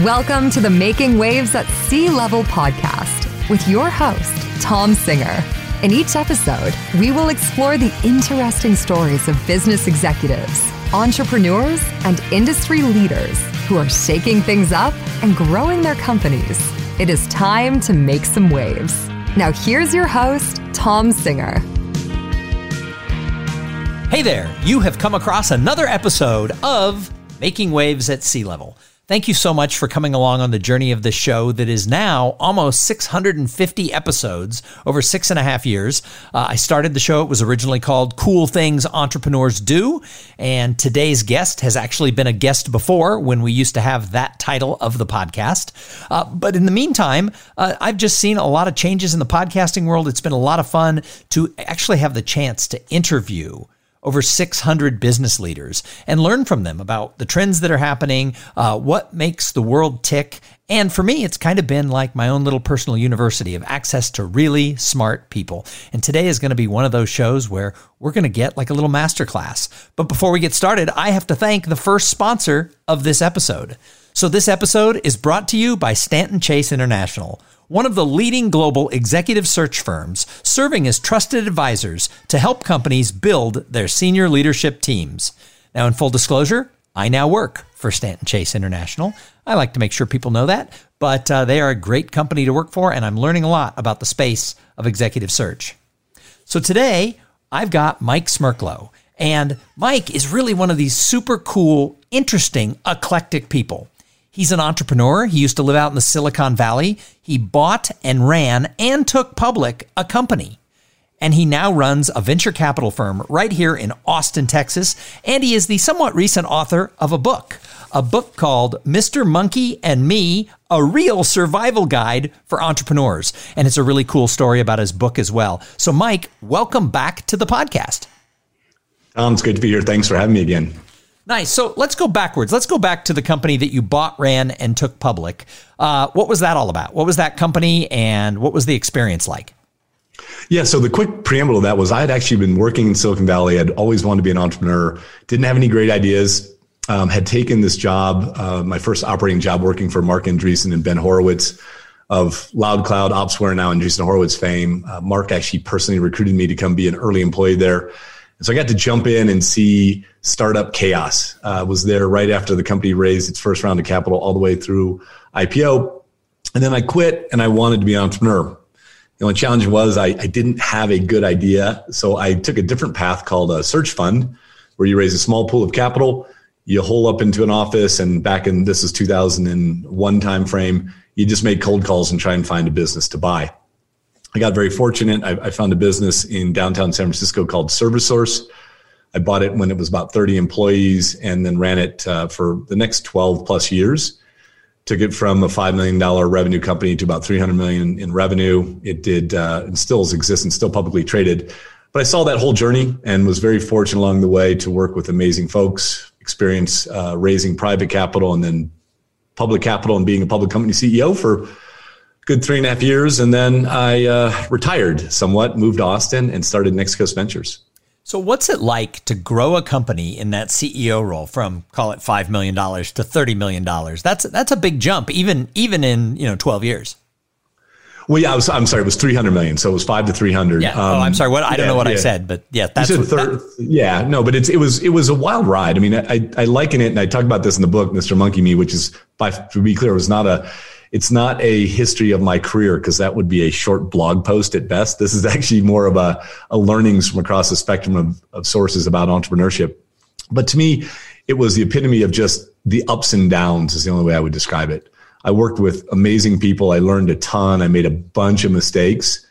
Welcome to the Making Waves at Sea Level podcast with your host, Tom Singer. In each episode, we will explore the interesting stories of business executives, entrepreneurs, and industry leaders who are shaking things up and growing their companies. It is time to make some waves. Now, here's your host, Tom Singer. Hey there, you have come across another episode of Making Waves at Sea Level. Thank you so much for coming along on the journey of this show that is now almost 650 episodes over six and a half years. Uh, I started the show, it was originally called Cool Things Entrepreneurs Do. And today's guest has actually been a guest before when we used to have that title of the podcast. Uh, but in the meantime, uh, I've just seen a lot of changes in the podcasting world. It's been a lot of fun to actually have the chance to interview over 600 business leaders and learn from them about the trends that are happening, uh, what makes the world tick. And for me, it's kind of been like my own little personal university of access to really smart people. And today is going to be one of those shows where we're going to get like a little masterclass. But before we get started, I have to thank the first sponsor of this episode. So this episode is brought to you by Stanton Chase International one of the leading global executive search firms, serving as trusted advisors to help companies build their senior leadership teams. Now, in full disclosure, I now work for Stanton Chase International. I like to make sure people know that, but uh, they are a great company to work for, and I'm learning a lot about the space of executive search. So today, I've got Mike Smerklo, and Mike is really one of these super cool, interesting, eclectic people. He's an entrepreneur. He used to live out in the Silicon Valley. He bought and ran and took public a company. And he now runs a venture capital firm right here in Austin, Texas. And he is the somewhat recent author of a book, a book called Mr. Monkey and Me, a real survival guide for entrepreneurs. And it's a really cool story about his book as well. So, Mike, welcome back to the podcast. Tom, it's good to be here. Thanks for having me again. Nice. So let's go backwards. Let's go back to the company that you bought, ran, and took public. Uh, what was that all about? What was that company, and what was the experience like? Yeah, so the quick preamble of that was I had actually been working in Silicon Valley. I'd always wanted to be an entrepreneur. Didn't have any great ideas. Um, had taken this job, uh, my first operating job, working for Marc Andreessen and Ben Horowitz of LoudCloud, Opsware, now Andreessen Horowitz fame. Uh, Marc actually personally recruited me to come be an early employee there. And so I got to jump in and see startup chaos. Uh, was there right after the company raised its first round of capital all the way through IPO. And then I quit and I wanted to be an entrepreneur. The only challenge was I, I didn't have a good idea. So I took a different path called a search fund where you raise a small pool of capital, you hole up into an office and back in this is 2001 timeframe, you just make cold calls and try and find a business to buy. I got very fortunate. I, I, found a business in downtown San Francisco called ServiceSource. I bought it when it was about 30 employees and then ran it uh, for the next 12 plus years. Took it from a $5 million revenue company to about 300 million in revenue. It did, uh, and still exists and still publicly traded. But I saw that whole journey and was very fortunate along the way to work with amazing folks, experience uh, raising private capital and then public capital and being a public company CEO for good three and a half years. And then I uh, retired somewhat, moved to Austin, and started Next Coast Ventures. So, what's it like to grow a company in that CEO role from call it five million dollars to thirty million dollars? That's that's a big jump, even even in you know twelve years. Well, yeah, I was, I'm sorry, it was 300 million. So it was five to 300. Yeah. Um, oh, I'm sorry. What I don't yeah, know what yeah. I said, but yeah, that's what, third, that, yeah, no, but it's, it was, it was a wild ride. I mean, I, I liken it and I talk about this in the book, Mr. Monkey Me, which is by, to be clear, was not a, it's not a history of my career because that would be a short blog post at best. This is actually more of a, a learnings from across the spectrum of, of sources about entrepreneurship. But to me, it was the epitome of just the ups and downs is the only way I would describe it. I worked with amazing people. I learned a ton. I made a bunch of mistakes.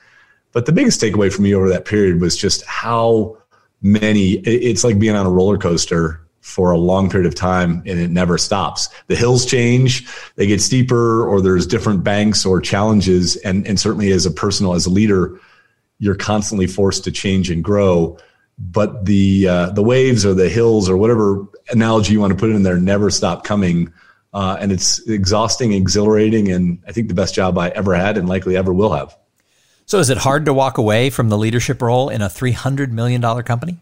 But the biggest takeaway for me over that period was just how many, it's like being on a roller coaster for a long period of time and it never stops. The hills change, they get steeper, or there's different banks or challenges. And, and certainly as a personal, as a leader, you're constantly forced to change and grow. But the uh, the waves or the hills or whatever analogy you want to put in there never stop coming. Uh, and it's exhausting, exhilarating, and I think the best job I ever had and likely ever will have. So, is it hard to walk away from the leadership role in a $300 million company?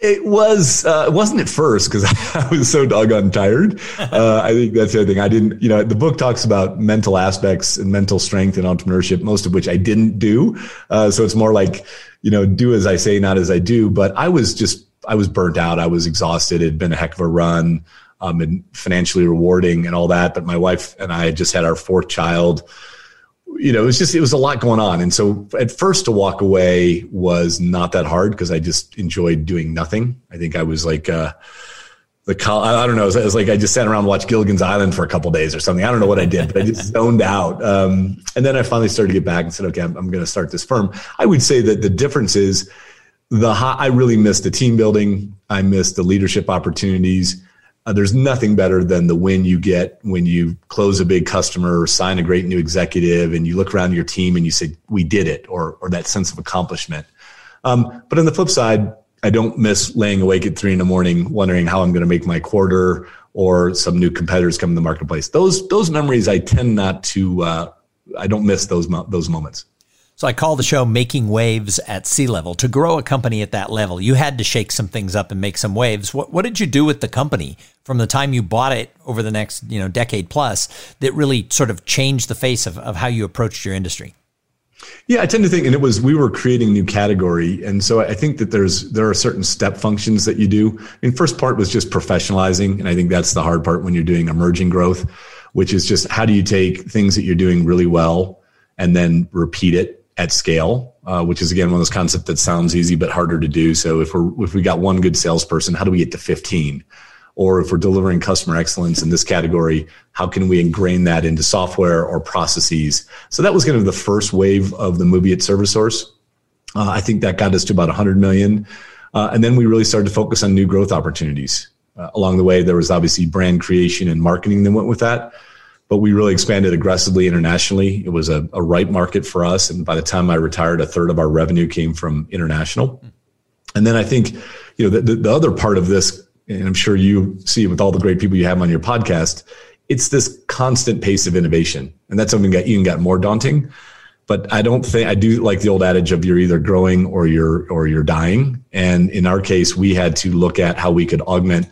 It was uh, it wasn't at first because I was so doggone tired. Uh, I think that's the other thing. I didn't, you know, the book talks about mental aspects and mental strength and entrepreneurship, most of which I didn't do. Uh, so it's more like, you know, do as I say, not as I do. But I was just I was burnt out. I was exhausted. It had been a heck of a run, um, and financially rewarding and all that. But my wife and I had just had our fourth child you know, it was just it was a lot going on, and so at first to walk away was not that hard because I just enjoyed doing nothing. I think I was like uh, the I don't know, it was like I just sat around and watched Gilligan's Island for a couple days or something. I don't know what I did, but I just zoned out. Um, and then I finally started to get back and said, okay, I'm, I'm going to start this firm. I would say that the difference is the I really missed the team building. I missed the leadership opportunities. Uh, there's nothing better than the win you get when you close a big customer, or sign a great new executive, and you look around your team and you say, "We did it," or or that sense of accomplishment. Um, but on the flip side, I don't miss laying awake at three in the morning wondering how I'm going to make my quarter or some new competitors come in the marketplace. Those those memories I tend not to. Uh, I don't miss those those moments. So I call the show Making Waves at Sea Level. To grow a company at that level, you had to shake some things up and make some waves. What, what did you do with the company from the time you bought it over the next you know decade plus that really sort of changed the face of, of how you approached your industry? Yeah, I tend to think, and it was we were creating new category, and so I think that there's there are certain step functions that you do. I mean, first part was just professionalizing, and I think that's the hard part when you're doing emerging growth, which is just how do you take things that you're doing really well and then repeat it at scale, uh, which is again one of those concepts that sounds easy but harder to do. So if we're if we got one good salesperson, how do we get to 15? Or if we're delivering customer excellence in this category, how can we ingrain that into software or processes? So that was kind of the first wave of the movie at ServiceSource. Uh, I think that got us to about 100 million. Uh, and then we really started to focus on new growth opportunities. Uh, along the way, there was obviously brand creation and marketing that went with that but we really expanded aggressively internationally. It was a, a right market for us. And by the time I retired, a third of our revenue came from international. And then I think, you know, the, the, the other part of this, and I'm sure you see with all the great people you have on your podcast, it's this constant pace of innovation. And that's something that even got more daunting. But I don't think I do like the old adage of you're either growing or you're or you're dying. And in our case, we had to look at how we could augment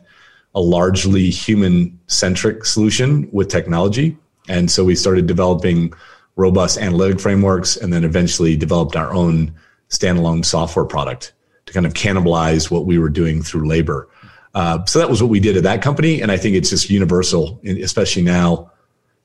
a largely human centric solution with technology. And so we started developing robust analytic frameworks and then eventually developed our own standalone software product to kind of cannibalize what we were doing through labor. Uh, so that was what we did at that company. And I think it's just universal, especially now,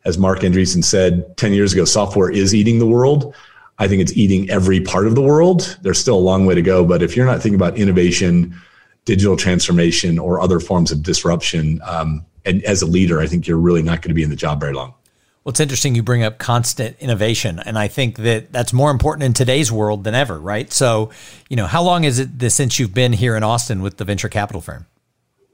as Marc Andreessen said 10 years ago, software is eating the world. I think it's eating every part of the world. There's still a long way to go. But if you're not thinking about innovation, digital transformation or other forms of disruption. Um, and as a leader, I think you're really not going to be in the job very long. Well, it's interesting you bring up constant innovation, and I think that that's more important in today's world than ever, right? So, you know, how long is it this, since you've been here in Austin with the venture capital firm?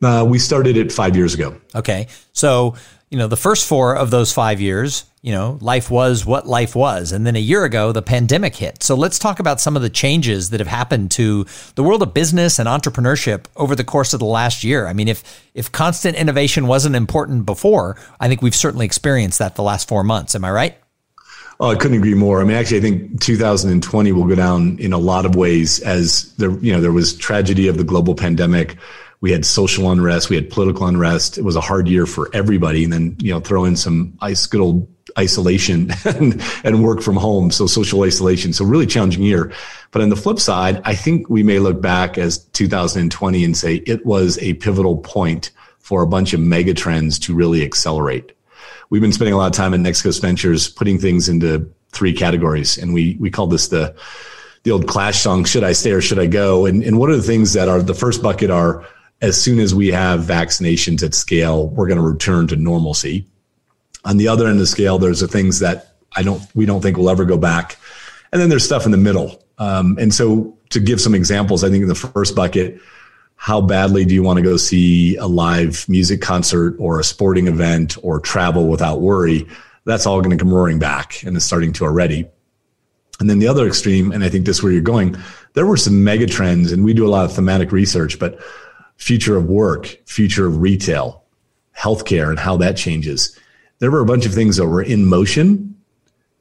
Uh, we started it five years ago. Okay, so you know, the first four of those five years, you know, life was what life was. And then a year ago, the pandemic hit. So let's talk about some of the changes that have happened to the world of business and entrepreneurship over the course of the last year. I mean, if, if constant innovation wasn't important before, I think we've certainly experienced that the last four months. Am I right? Oh, I couldn't agree more. I mean, actually, I think 2020 will go down in a lot of ways as there, you know, there was tragedy of the global pandemic we had social unrest, we had political unrest. It was a hard year for everybody. And then, you know, throw in some ice, good old isolation and, and work from home. So social isolation. So really challenging year. But on the flip side, I think we may look back as 2020 and say it was a pivotal point for a bunch of mega trends to really accelerate. We've been spending a lot of time at Next Coast Ventures putting things into three categories. And we, we call this the, the old clash song, should I stay or should I go? And, and what are the things that are the first bucket are as soon as we have vaccinations at scale, we're going to return to normalcy. On the other end of the scale, there's the things that I don't, we don't think will ever go back. And then there's stuff in the middle. Um, and so to give some examples, I think in the first bucket, how badly do you want to go see a live music concert or a sporting event or travel without worry? That's all going to come roaring back and it's starting to already. And then the other extreme, and I think this is where you're going, there were some mega trends and we do a lot of thematic research, but future of work, future of retail, healthcare, and how that changes. There were a bunch of things that were in motion,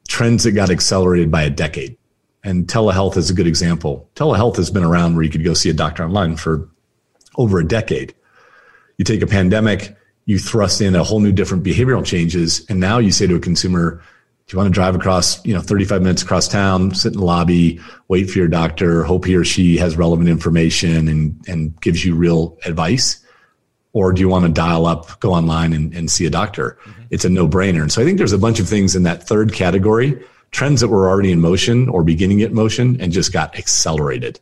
trends that got accelerated by a decade. And telehealth is a good example. Telehealth has been around where you could go see a doctor online for over a decade. You take a pandemic, you thrust in a whole new different behavioral changes, and now you say to a consumer, do you want to drive across, you know, 35 minutes across town, sit in the lobby, wait for your doctor, hope he or she has relevant information and, and gives you real advice? Or do you want to dial up, go online and, and see a doctor? Mm-hmm. It's a no brainer. And so I think there's a bunch of things in that third category, trends that were already in motion or beginning in motion and just got accelerated.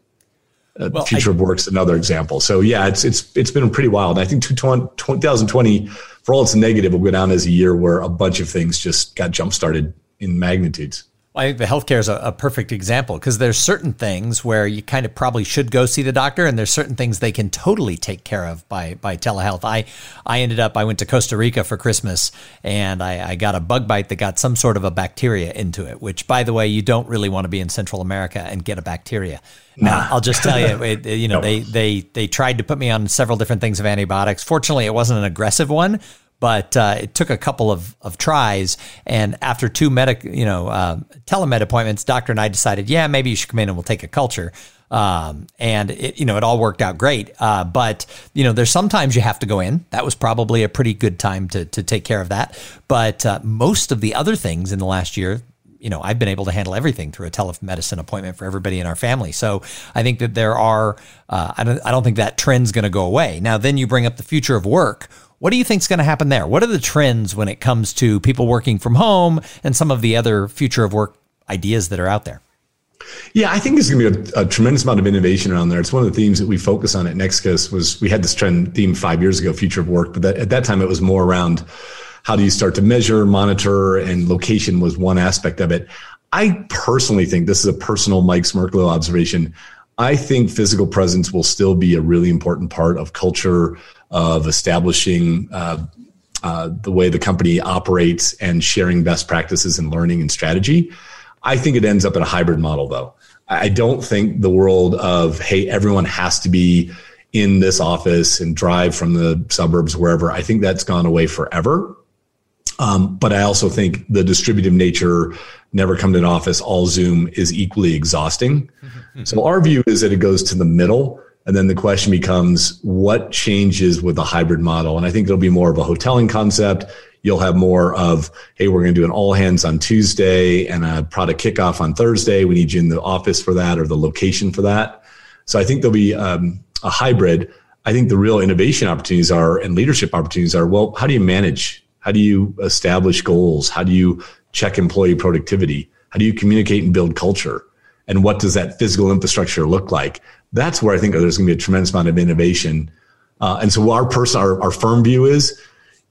Uh, well, Future I, of Work's another example. So yeah, it's it's it's been pretty wild. I think 2020, for all its negative, will go down as a year where a bunch of things just got jump started in magnitudes. I think the healthcare is a, a perfect example because there's certain things where you kind of probably should go see the doctor, and there's certain things they can totally take care of by by telehealth. I I ended up I went to Costa Rica for Christmas, and I, I got a bug bite that got some sort of a bacteria into it. Which, by the way, you don't really want to be in Central America and get a bacteria. Now, I'll just tell you, it, you know, no. they they they tried to put me on several different things of antibiotics. Fortunately, it wasn't an aggressive one, but uh, it took a couple of, of tries. And after two medic, you know, uh, telemed appointments, doctor and I decided, yeah, maybe you should come in and we'll take a culture. Um, and it, you know, it all worked out great. Uh, but you know, there's sometimes you have to go in. That was probably a pretty good time to to take care of that. But uh, most of the other things in the last year, you know, I've been able to handle everything through a telemedicine appointment for everybody in our family. So I think that there are, uh, I, don't, I don't think that trend's going to go away. Now, then you bring up the future of work. What do you think is going to happen there? What are the trends when it comes to people working from home and some of the other future of work ideas that are out there? Yeah, I think there's going to be a, a, tremendous amount of innovation around there. It's one of the themes that we focus on at Nexus was we had this trend theme five years ago, future of work, but that, at that time it was more around how do you start to measure, monitor, and location was one aspect of it. I personally think this is a personal Mike Smerklo observation. I think physical presence will still be a really important part of culture, of establishing uh, uh, the way the company operates and sharing best practices and learning and strategy. I think it ends up in a hybrid model, though. I don't think the world of, hey, everyone has to be in this office and drive from the suburbs, wherever, I think that's gone away forever. Um, but I also think the distributive nature, never come to an office, all Zoom is equally exhausting. Mm-hmm. So our view is that it goes to the middle. And then the question becomes what changes with the hybrid model? And I think it'll be more of a hoteling concept. You'll have more of, hey, we're going to do an all hands on Tuesday and a product kickoff on Thursday. We need you in the office for that or the location for that. So I think there'll be um, a hybrid. I think the real innovation opportunities are and leadership opportunities are, well, how do you manage how do you establish goals? How do you check employee productivity? How do you communicate and build culture? And what does that physical infrastructure look like? That's where I think there's going to be a tremendous amount of innovation. Uh, and so our person, our, our firm view is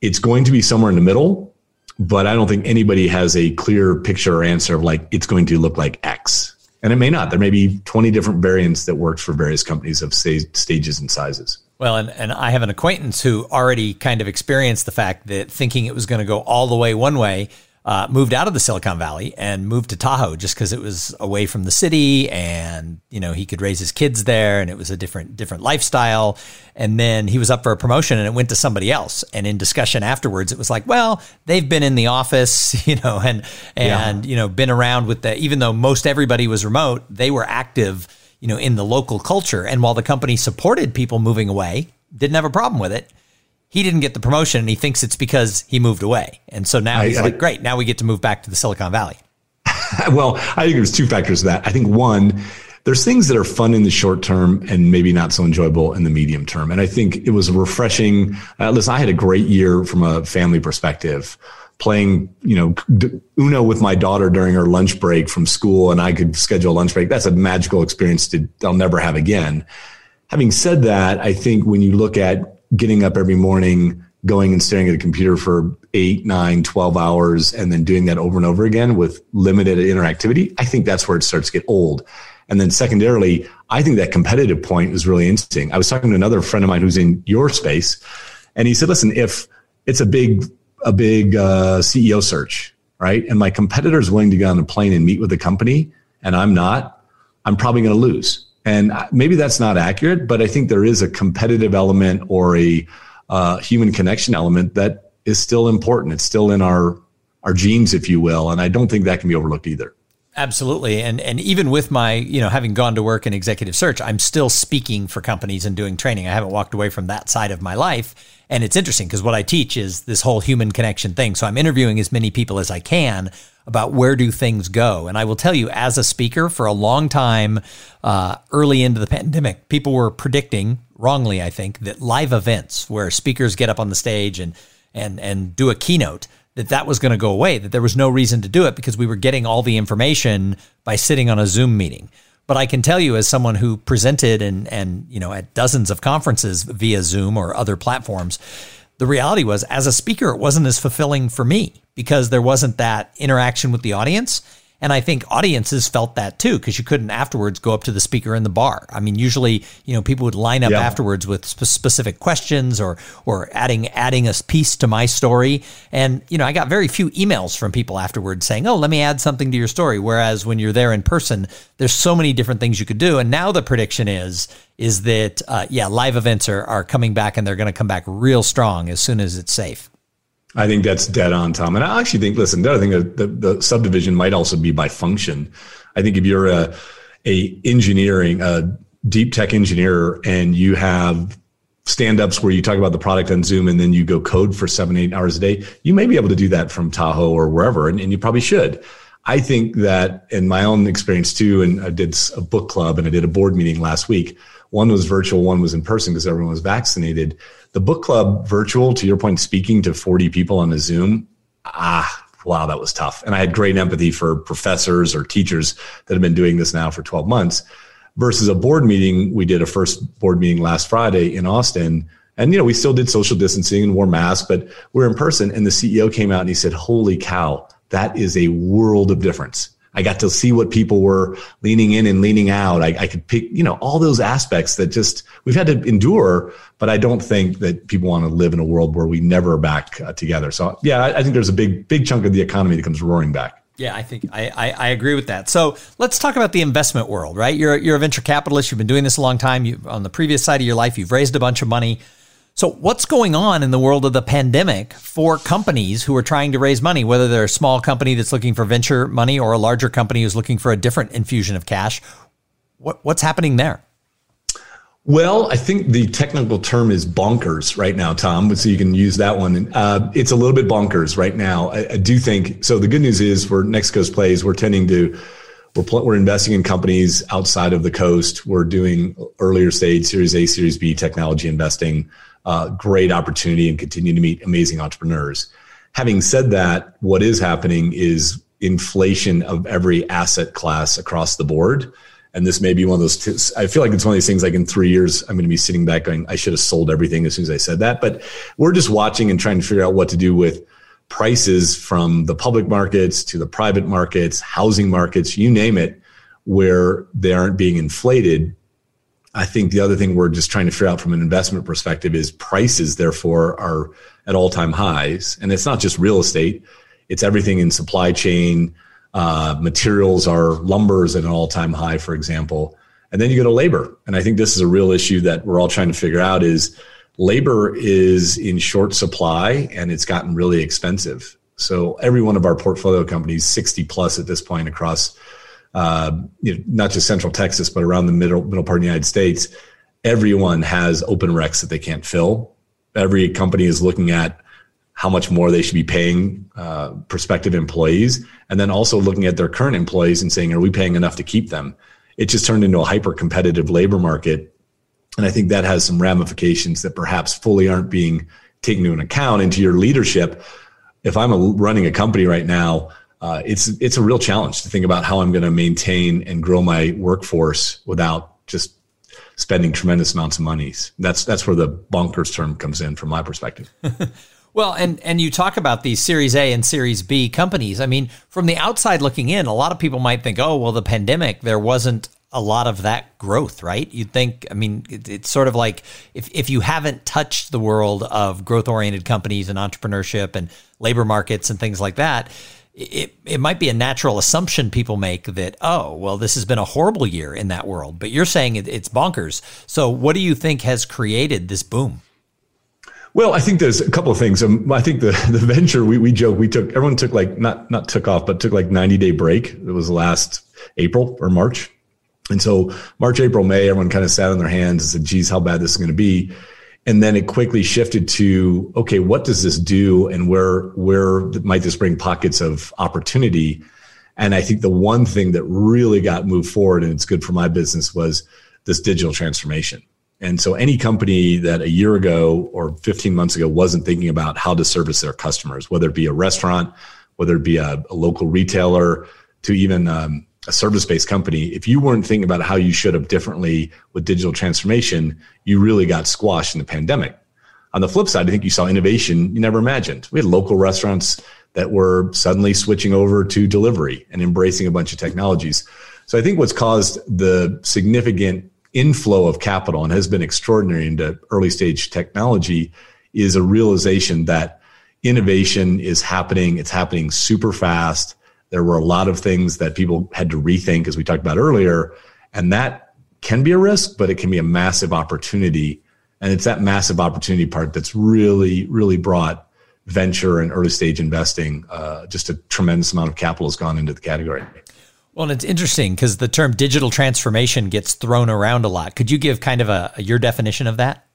it's going to be somewhere in the middle, but I don't think anybody has a clear picture or answer of like, it's going to look like X. And it may not. There may be 20 different variants that works for various companies of stages and sizes. Well, and, and I have an acquaintance who already kind of experienced the fact that thinking it was going to go all the way one way, uh, moved out of the Silicon Valley and moved to Tahoe just because it was away from the city and you know he could raise his kids there and it was a different different lifestyle. And then he was up for a promotion and it went to somebody else. And in discussion afterwards, it was like, well, they've been in the office, you know, and and yeah. you know been around with the even though most everybody was remote, they were active you know, in the local culture. And while the company supported people moving away, didn't have a problem with it, he didn't get the promotion and he thinks it's because he moved away. And so now he's I, like, great, now we get to move back to the Silicon Valley. well, I think there's two factors to that. I think one, there's things that are fun in the short term and maybe not so enjoyable in the medium term. And I think it was refreshing. Uh, listen, I had a great year from a family perspective playing, you know, Uno with my daughter during her lunch break from school and I could schedule a lunch break. That's a magical experience that I'll never have again. Having said that, I think when you look at getting up every morning, going and staring at a computer for eight, nine, 12 hours, and then doing that over and over again with limited interactivity, I think that's where it starts to get old. And then secondarily, I think that competitive point is really interesting. I was talking to another friend of mine who's in your space, and he said, listen, if it's a big a big uh, CEO search, right? And my competitor is willing to get on a plane and meet with the company, and I'm not, I'm probably going to lose. And maybe that's not accurate, but I think there is a competitive element or a uh, human connection element that is still important. It's still in our our genes, if you will, and I don't think that can be overlooked either. Absolutely. And and even with my, you know, having gone to work in executive search, I'm still speaking for companies and doing training. I haven't walked away from that side of my life. And it's interesting because what I teach is this whole human connection thing. So I'm interviewing as many people as I can about where do things go. And I will tell you, as a speaker, for a long time, uh, early into the pandemic, people were predicting wrongly, I think, that live events where speakers get up on the stage and and and do a keynote that that was going to go away, that there was no reason to do it because we were getting all the information by sitting on a Zoom meeting. But I can tell you, as someone who presented and and you know at dozens of conferences via Zoom or other platforms, the reality was, as a speaker, it wasn't as fulfilling for me because there wasn't that interaction with the audience. And I think audiences felt that too, because you couldn't afterwards go up to the speaker in the bar. I mean, usually, you know, people would line up yeah. afterwards with sp- specific questions or or adding adding a piece to my story. And you know, I got very few emails from people afterwards saying, "Oh, let me add something to your story." Whereas when you're there in person, there's so many different things you could do. And now the prediction is is that uh, yeah, live events are are coming back, and they're going to come back real strong as soon as it's safe. I think that's dead on, Tom. And I actually think, listen, the other thing, the, the subdivision might also be by function. I think if you're a, a engineering, a deep tech engineer, and you have stand-ups where you talk about the product on Zoom and then you go code for seven, eight hours a day, you may be able to do that from Tahoe or wherever, and, and you probably should. I think that in my own experience too, and I did a book club and I did a board meeting last week. One was virtual, one was in person because everyone was vaccinated the book club virtual, to your point, speaking to 40 people on a Zoom, ah, wow, that was tough. And I had great empathy for professors or teachers that have been doing this now for 12 months versus a board meeting. We did a first board meeting last Friday in Austin. And, you know, we still did social distancing and wore masks, but we're in person. And the CEO came out and he said, holy cow, that is a world of difference. I got to see what people were leaning in and leaning out. I, I, could pick, you know, all those aspects that just we've had to endure. But I don't think that people want to live in a world where we never are back uh, together. So yeah, I, I, think there's a big, big chunk of the economy that comes roaring back. Yeah, I think I, I, I, agree with that. So let's talk about the investment world, right? You're you're a venture capitalist. You've been doing this a long time. You on the previous side of your life, you've raised a bunch of money. So, what's going on in the world of the pandemic for companies who are trying to raise money, whether they're a small company that's looking for venture money or a larger company who's looking for a different infusion of cash? What, what's happening there? Well, I think the technical term is bonkers right now, Tom. So you can use that one. Uh, it's a little bit bonkers right now. I, I, do think so. The good news is for Next Coast Plays, we're tending to we're we're investing in companies outside of the coast. We're doing earlier stage Series A, Series B technology investing uh, great opportunity and continue to meet amazing entrepreneurs. Having said that, what is happening is inflation of every asset class across the board. And this may be one of those, t- I feel like it's one of these things like in three years, I'm going to be sitting back going, I should have sold everything as soon as I said that. But we're just watching and trying to figure out what to do with prices from the public markets to the private markets, housing markets, you name it, where they aren't being inflated I think the other thing we're just trying to figure out from an investment perspective is prices, therefore, are at all time highs. And it's not just real estate, it's everything in supply chain. Uh, materials are lumbers at an all time high, for example. And then you go to labor. And I think this is a real issue that we're all trying to figure out is labor is in short supply and it's gotten really expensive. So every one of our portfolio companies, 60 plus at this point across uh, you know, not just Central Texas, but around the middle middle part of the United States, everyone has open recs that they can't fill. Every company is looking at how much more they should be paying uh, prospective employees, and then also looking at their current employees and saying, are we paying enough to keep them? It just turned into a hyper competitive labor market, and I think that has some ramifications that perhaps fully aren't being taken into account. Into your leadership, if I'm a, running a company right now uh, it's it's a real challenge to think about how I'm going to maintain and grow my workforce without just spending tremendous amounts of money. That's that's where the bonkers term comes in from my perspective. well, and and you talk about these Series A and Series B companies. I mean, from the outside looking in, a lot of people might think, "Oh, well, the pandemic there wasn't a lot of that growth, right? You'd think, I mean, it, it's sort of like if, if you haven't touched the world of growth oriented companies and entrepreneurship and labor markets and things like that, it, it might be a natural assumption people make that, oh, well, this has been a horrible year in that world. But you're saying it, it's bonkers. So, what do you think has created this boom? Well, I think there's a couple of things. Um, I think the the venture we we joke we took everyone took like not not took off but took like 90 day break. It was last April or March, and so March, April, May, everyone kind of sat on their hands and said, "Geez, how bad this is going to be." And then it quickly shifted to, okay, what does this do, and where where might this bring pockets of opportunity? And I think the one thing that really got moved forward, and it's good for my business, was this digital transformation and so any company that a year ago or 15 months ago wasn't thinking about how to service their customers, whether it be a restaurant, whether it be a, a local retailer, to even um, a service based company, if you weren't thinking about how you should have differently with digital transformation, you really got squashed in the pandemic. On the flip side, I think you saw innovation you never imagined. We had local restaurants that were suddenly switching over to delivery and embracing a bunch of technologies. So I think what's caused the significant inflow of capital and has been extraordinary into early stage technology is a realization that innovation is happening. It's happening super fast. There were a lot of things that people had to rethink, as we talked about earlier. And that can be a risk, but it can be a massive opportunity. And it's that massive opportunity part that's really, really brought venture and early stage investing. Uh, just a tremendous amount of capital has gone into the category. Well, and it's interesting because the term digital transformation gets thrown around a lot. Could you give kind of a, your definition of that?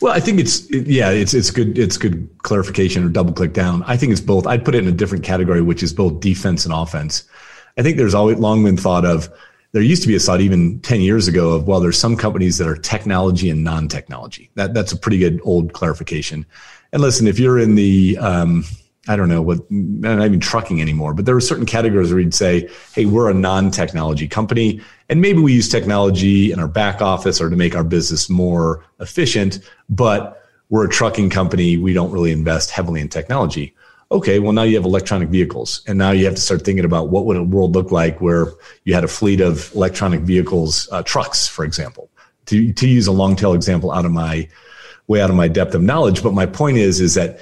Well, I think it's yeah, it's it's good it's good clarification or double click down. I think it's both. I'd put it in a different category, which is both defense and offense. I think there's always long been thought of. There used to be a thought even ten years ago of well, there's some companies that are technology and non-technology. That that's a pretty good old clarification. And listen, if you're in the um, I don't know what, not even trucking anymore, but there were certain categories where you'd say, hey, we're a non technology company. And maybe we use technology in our back office or to make our business more efficient, but we're a trucking company. We don't really invest heavily in technology. Okay, well, now you have electronic vehicles. And now you have to start thinking about what would a world look like where you had a fleet of electronic vehicles, uh, trucks, for example, to, to use a long tail example out of my way out of my depth of knowledge. But my point is, is that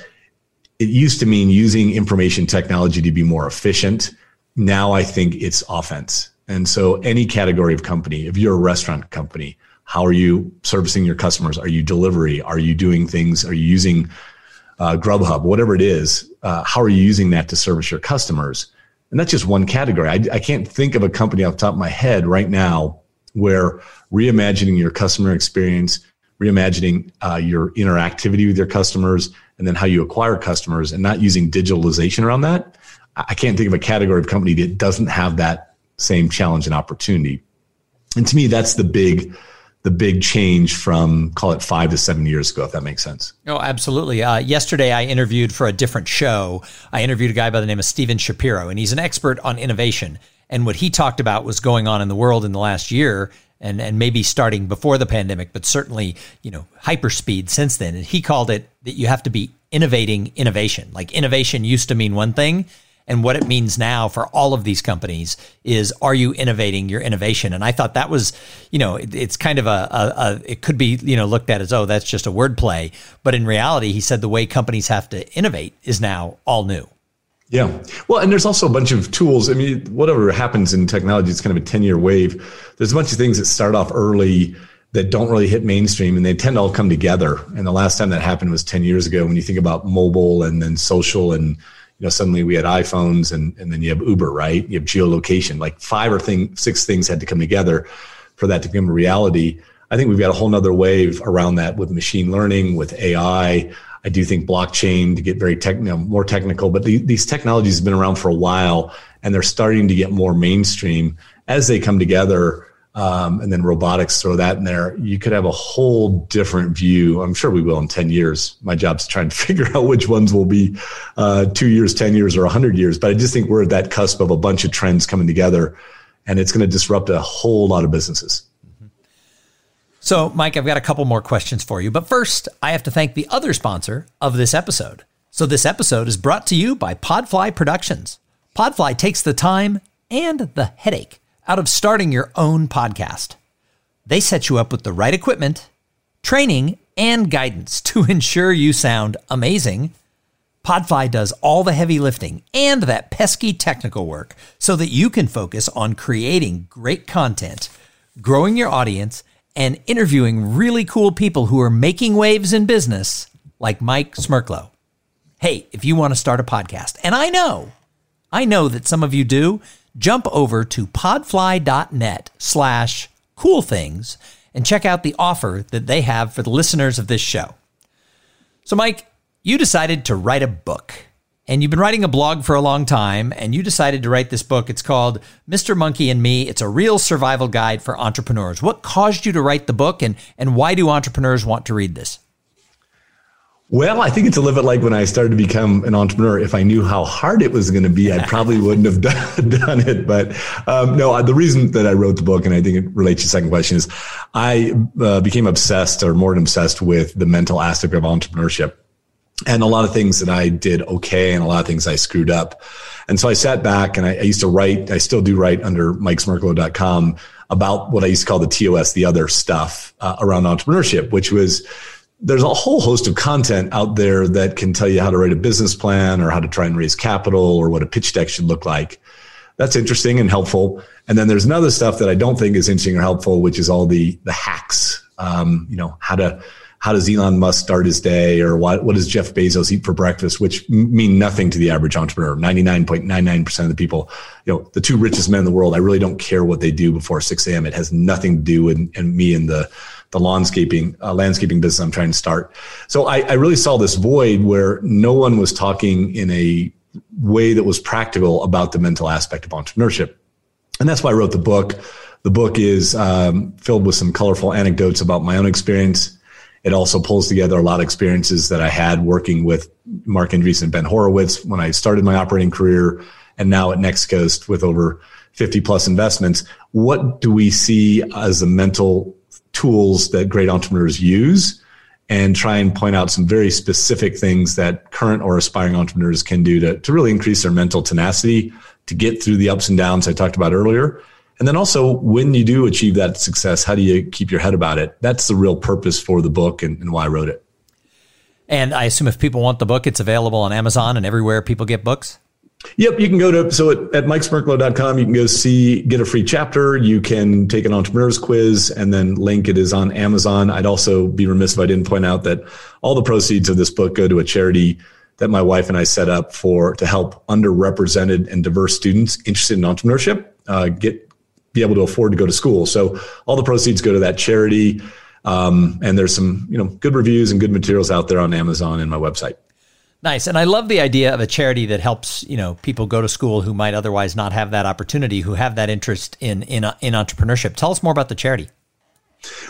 it used to mean using information technology to be more efficient. Now I think it's offense. And so any category of company, if you're a restaurant company, how are you servicing your customers? Are you delivery? Are you doing things? Are you using uh, Grubhub, whatever it is? Uh, how are you using that to service your customers? And that's just one category. I, I can't think of a company off the top of my head right now where reimagining your customer experience, reimagining uh, your interactivity with your customers, and then how you acquire customers and not using digitalization around that. I can't think of a category of company that doesn't have that same challenge and opportunity. And to me, that's the big, the big change from call it five to seven years ago, if that makes sense. Oh, absolutely. Uh, yesterday, I interviewed for a different show. I interviewed a guy by the name of Stephen Shapiro, and he's an expert on innovation. And what he talked about was going on in the world in the last year and and maybe starting before the pandemic, but certainly you know hyperspeed since then. And he called it that you have to be innovating innovation. Like innovation used to mean one thing, and what it means now for all of these companies is are you innovating your innovation? And I thought that was you know it, it's kind of a, a, a it could be you know looked at as oh that's just a wordplay, but in reality he said the way companies have to innovate is now all new. Yeah. Well, and there's also a bunch of tools. I mean, whatever happens in technology, it's kind of a 10 year wave. There's a bunch of things that start off early that don't really hit mainstream and they tend to all come together. And the last time that happened was 10 years ago when you think about mobile and then social and you know, suddenly we had iPhones and, and then you have Uber, right? You have geolocation, like five or thing, six things had to come together for that to become a reality. I think we've got a whole nother wave around that with machine learning, with AI, I do think blockchain to get very technical, more technical, but the, these technologies have been around for a while and they're starting to get more mainstream as they come together. Um, and then robotics, throw that in there. You could have a whole different view. I'm sure we will in 10 years. My job's trying to figure out which ones will be uh, two years, 10 years, or 100 years. But I just think we're at that cusp of a bunch of trends coming together, and it's going to disrupt a whole lot of businesses. So, Mike, I've got a couple more questions for you. But first, I have to thank the other sponsor of this episode. So, this episode is brought to you by Podfly Productions. Podfly takes the time and the headache out of starting your own podcast. They set you up with the right equipment, training, and guidance to ensure you sound amazing. Podfly does all the heavy lifting and that pesky technical work so that you can focus on creating great content, growing your audience, and interviewing really cool people who are making waves in business like Mike Smerklo. Hey, if you want to start a podcast, and I know, I know that some of you do, jump over to podfly.net slash cool things and check out the offer that they have for the listeners of this show. So, Mike, you decided to write a book and you've been writing a blog for a long time and you decided to write this book. It's called Mr. Monkey and Me. It's a real survival guide for entrepreneurs. What caused you to write the book and, and why do entrepreneurs want to read this? Well, I think it's a little bit like when I started to become an entrepreneur. If I knew how hard it was going to be, I probably wouldn't have done, done it. But um, no, the reason that I wrote the book, and I think it relates to the second question, is I uh, became obsessed or more than obsessed with the mental aspect of entrepreneurship and a lot of things that I did okay and a lot of things I screwed up. And so I sat back and I, I used to write, I still do write under mikesmerklo.com about what I used to call the TOS, the other stuff uh, around entrepreneurship, which was there's a whole host of content out there that can tell you how to write a business plan or how to try and raise capital or what a pitch deck should look like. That's interesting and helpful. And then there's another stuff that I don't think is interesting or helpful, which is all the the hacks. Um, you know, how to how does Elon Musk start his day or what, what does Jeff Bezos eat for breakfast, which mean nothing to the average entrepreneur. 99.99% of the people, you know, the two richest men in the world, I really don't care what they do before 6 a.m. It has nothing to do with and me and the, the landscaping, uh, landscaping business I'm trying to start. So I, I really saw this void where no one was talking in a way that was practical about the mental aspect of entrepreneurship. And that's why I wrote the book. The book is um, filled with some colorful anecdotes about my own experience it also pulls together a lot of experiences that I had working with Marc Andreessen and Ben Horowitz when I started my operating career and now at Next Coast with over 50 plus investments. What do we see as the mental tools that great entrepreneurs use? And try and point out some very specific things that current or aspiring entrepreneurs can do to, to really increase their mental tenacity to get through the ups and downs I talked about earlier and then also, when you do achieve that success, how do you keep your head about it? That's the real purpose for the book and, and why I wrote it. And I assume if people want the book, it's available on Amazon and everywhere people get books. Yep, you can go to so at, at mikesmerklo.com, you can go see get a free chapter. You can take an entrepreneur's quiz and then link it is on Amazon. I'd also be remiss if I didn't point out that all the proceeds of this book go to a charity that my wife and I set up for to help underrepresented and diverse students interested in entrepreneurship uh, get be able to afford to go to school. So all the proceeds go to that charity. Um, and there's some, you know, good reviews and good materials out there on Amazon and my website. Nice. And I love the idea of a charity that helps, you know, people go to school who might otherwise not have that opportunity, who have that interest in in in entrepreneurship. Tell us more about the charity.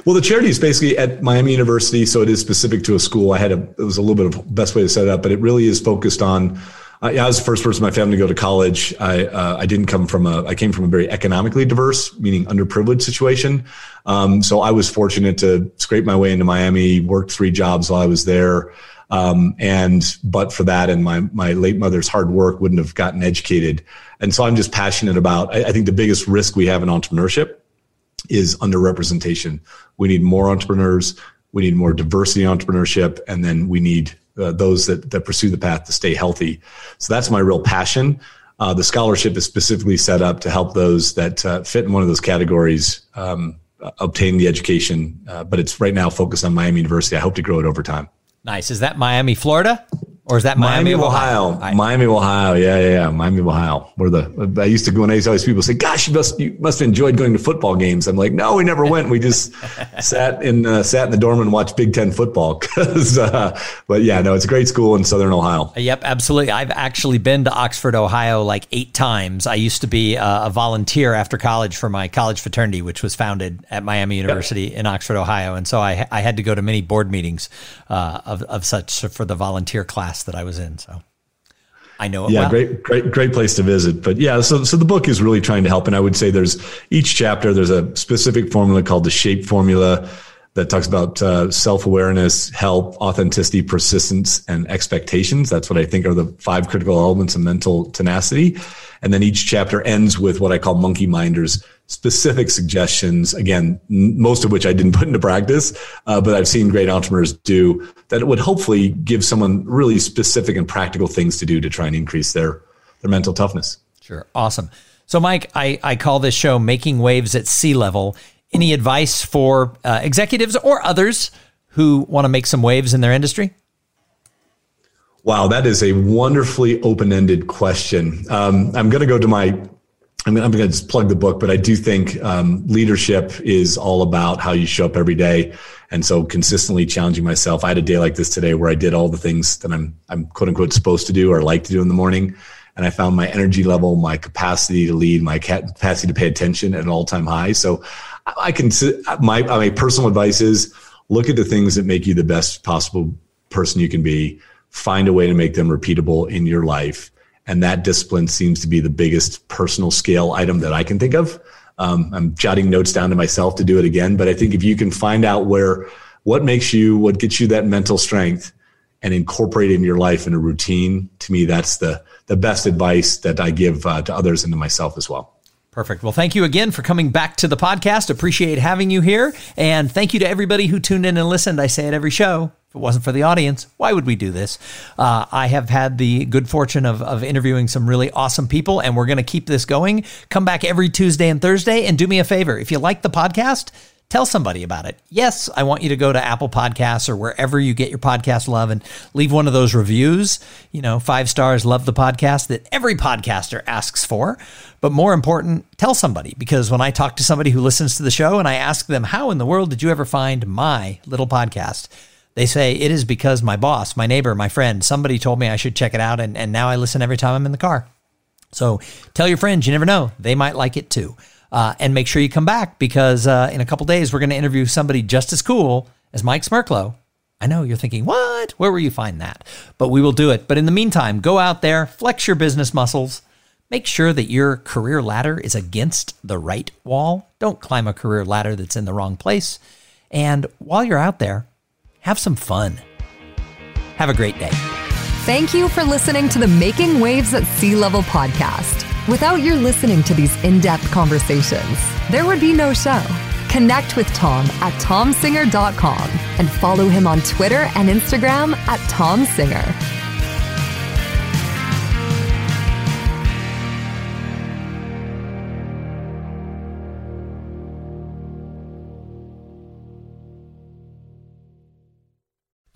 Well, the charity is basically at Miami University, so it is specific to a school. I had a it was a little bit of best way to set it up, but it really is focused on uh, I was the first person in my family to go to college. I uh, I didn't come from a I came from a very economically diverse, meaning underprivileged situation. Um, so I was fortunate to scrape my way into Miami. Worked three jobs while I was there. Um, and but for that and my my late mother's hard work, wouldn't have gotten educated. And so I'm just passionate about. I, I think the biggest risk we have in entrepreneurship is underrepresentation. We need more entrepreneurs. We need more diversity in entrepreneurship, and then we need uh, those that, that pursue the path to stay healthy. So that's my real passion. Uh, the scholarship is specifically set up to help those that uh, fit in one of those categories um, obtain the education, uh, but it's right now focused on Miami University. I hope to grow it over time. Nice. Is that Miami, Florida? Or is that Miami, Miami Ohio? Ohio. Miami, Ohio. Yeah, yeah, yeah. Miami, Ohio. Where the I used to go and I used to always people say, "Gosh, you must you must have enjoyed going to football games." I'm like, "No, we never went. We just sat in uh, sat in the dorm and watched Big Ten football." Because, uh, but yeah, no, it's a great school in Southern Ohio. Yep, absolutely. I've actually been to Oxford, Ohio, like eight times. I used to be a, a volunteer after college for my college fraternity, which was founded at Miami University yep. in Oxford, Ohio, and so I I had to go to many board meetings uh, of of such for the volunteer class that I was in. So. I know. yeah, well. great, great, great place to visit. But yeah, so so the book is really trying to help, and I would say there's each chapter there's a specific formula called the Shape formula that talks about uh, self awareness, help, authenticity, persistence, and expectations. That's what I think are the five critical elements of mental tenacity. And then each chapter ends with what I call monkey minders, specific suggestions. Again, most of which I didn't put into practice, uh, but I've seen great entrepreneurs do that would hopefully give someone really specific and practical things to do to try and increase their, their mental toughness. Sure. Awesome. So, Mike, I, I call this show Making Waves at Sea Level. Any advice for uh, executives or others who want to make some waves in their industry? Wow, that is a wonderfully open ended question. Um, I'm going to go to my, I'm, I'm going to just plug the book, but I do think um, leadership is all about how you show up every day. And so consistently challenging myself. I had a day like this today where I did all the things that I'm, I'm quote unquote supposed to do or like to do in the morning. And I found my energy level, my capacity to lead, my capacity to pay attention at an all time high. So I can, my, my personal advice is look at the things that make you the best possible person you can be find a way to make them repeatable in your life. And that discipline seems to be the biggest personal scale item that I can think of. Um, I'm jotting notes down to myself to do it again. But I think if you can find out where, what makes you, what gets you that mental strength and incorporate it in your life in a routine, to me, that's the, the best advice that I give uh, to others and to myself as well. Perfect. Well, thank you again for coming back to the podcast. Appreciate having you here. And thank you to everybody who tuned in and listened. I say it every show. If it wasn't for the audience, why would we do this? Uh, I have had the good fortune of, of interviewing some really awesome people, and we're going to keep this going. Come back every Tuesday and Thursday, and do me a favor. If you like the podcast, tell somebody about it. Yes, I want you to go to Apple Podcasts or wherever you get your podcast love and leave one of those reviews. You know, five stars, love the podcast that every podcaster asks for. But more important, tell somebody because when I talk to somebody who listens to the show and I ask them, How in the world did you ever find my little podcast? They say it is because my boss, my neighbor, my friend, somebody told me I should check it out, and, and now I listen every time I'm in the car. So tell your friends, you never know, they might like it too. Uh, and make sure you come back because uh, in a couple days we're going to interview somebody just as cool as Mike Smerklo. I know you're thinking, what? Where will you find that? But we will do it. But in the meantime, go out there, flex your business muscles, make sure that your career ladder is against the right wall. Don't climb a career ladder that's in the wrong place. And while you're out there, have some fun. Have a great day. Thank you for listening to the Making Waves at C-Level podcast. Without your listening to these in depth conversations, there would be no show. Connect with Tom at tomsinger.com and follow him on Twitter and Instagram at tomsinger.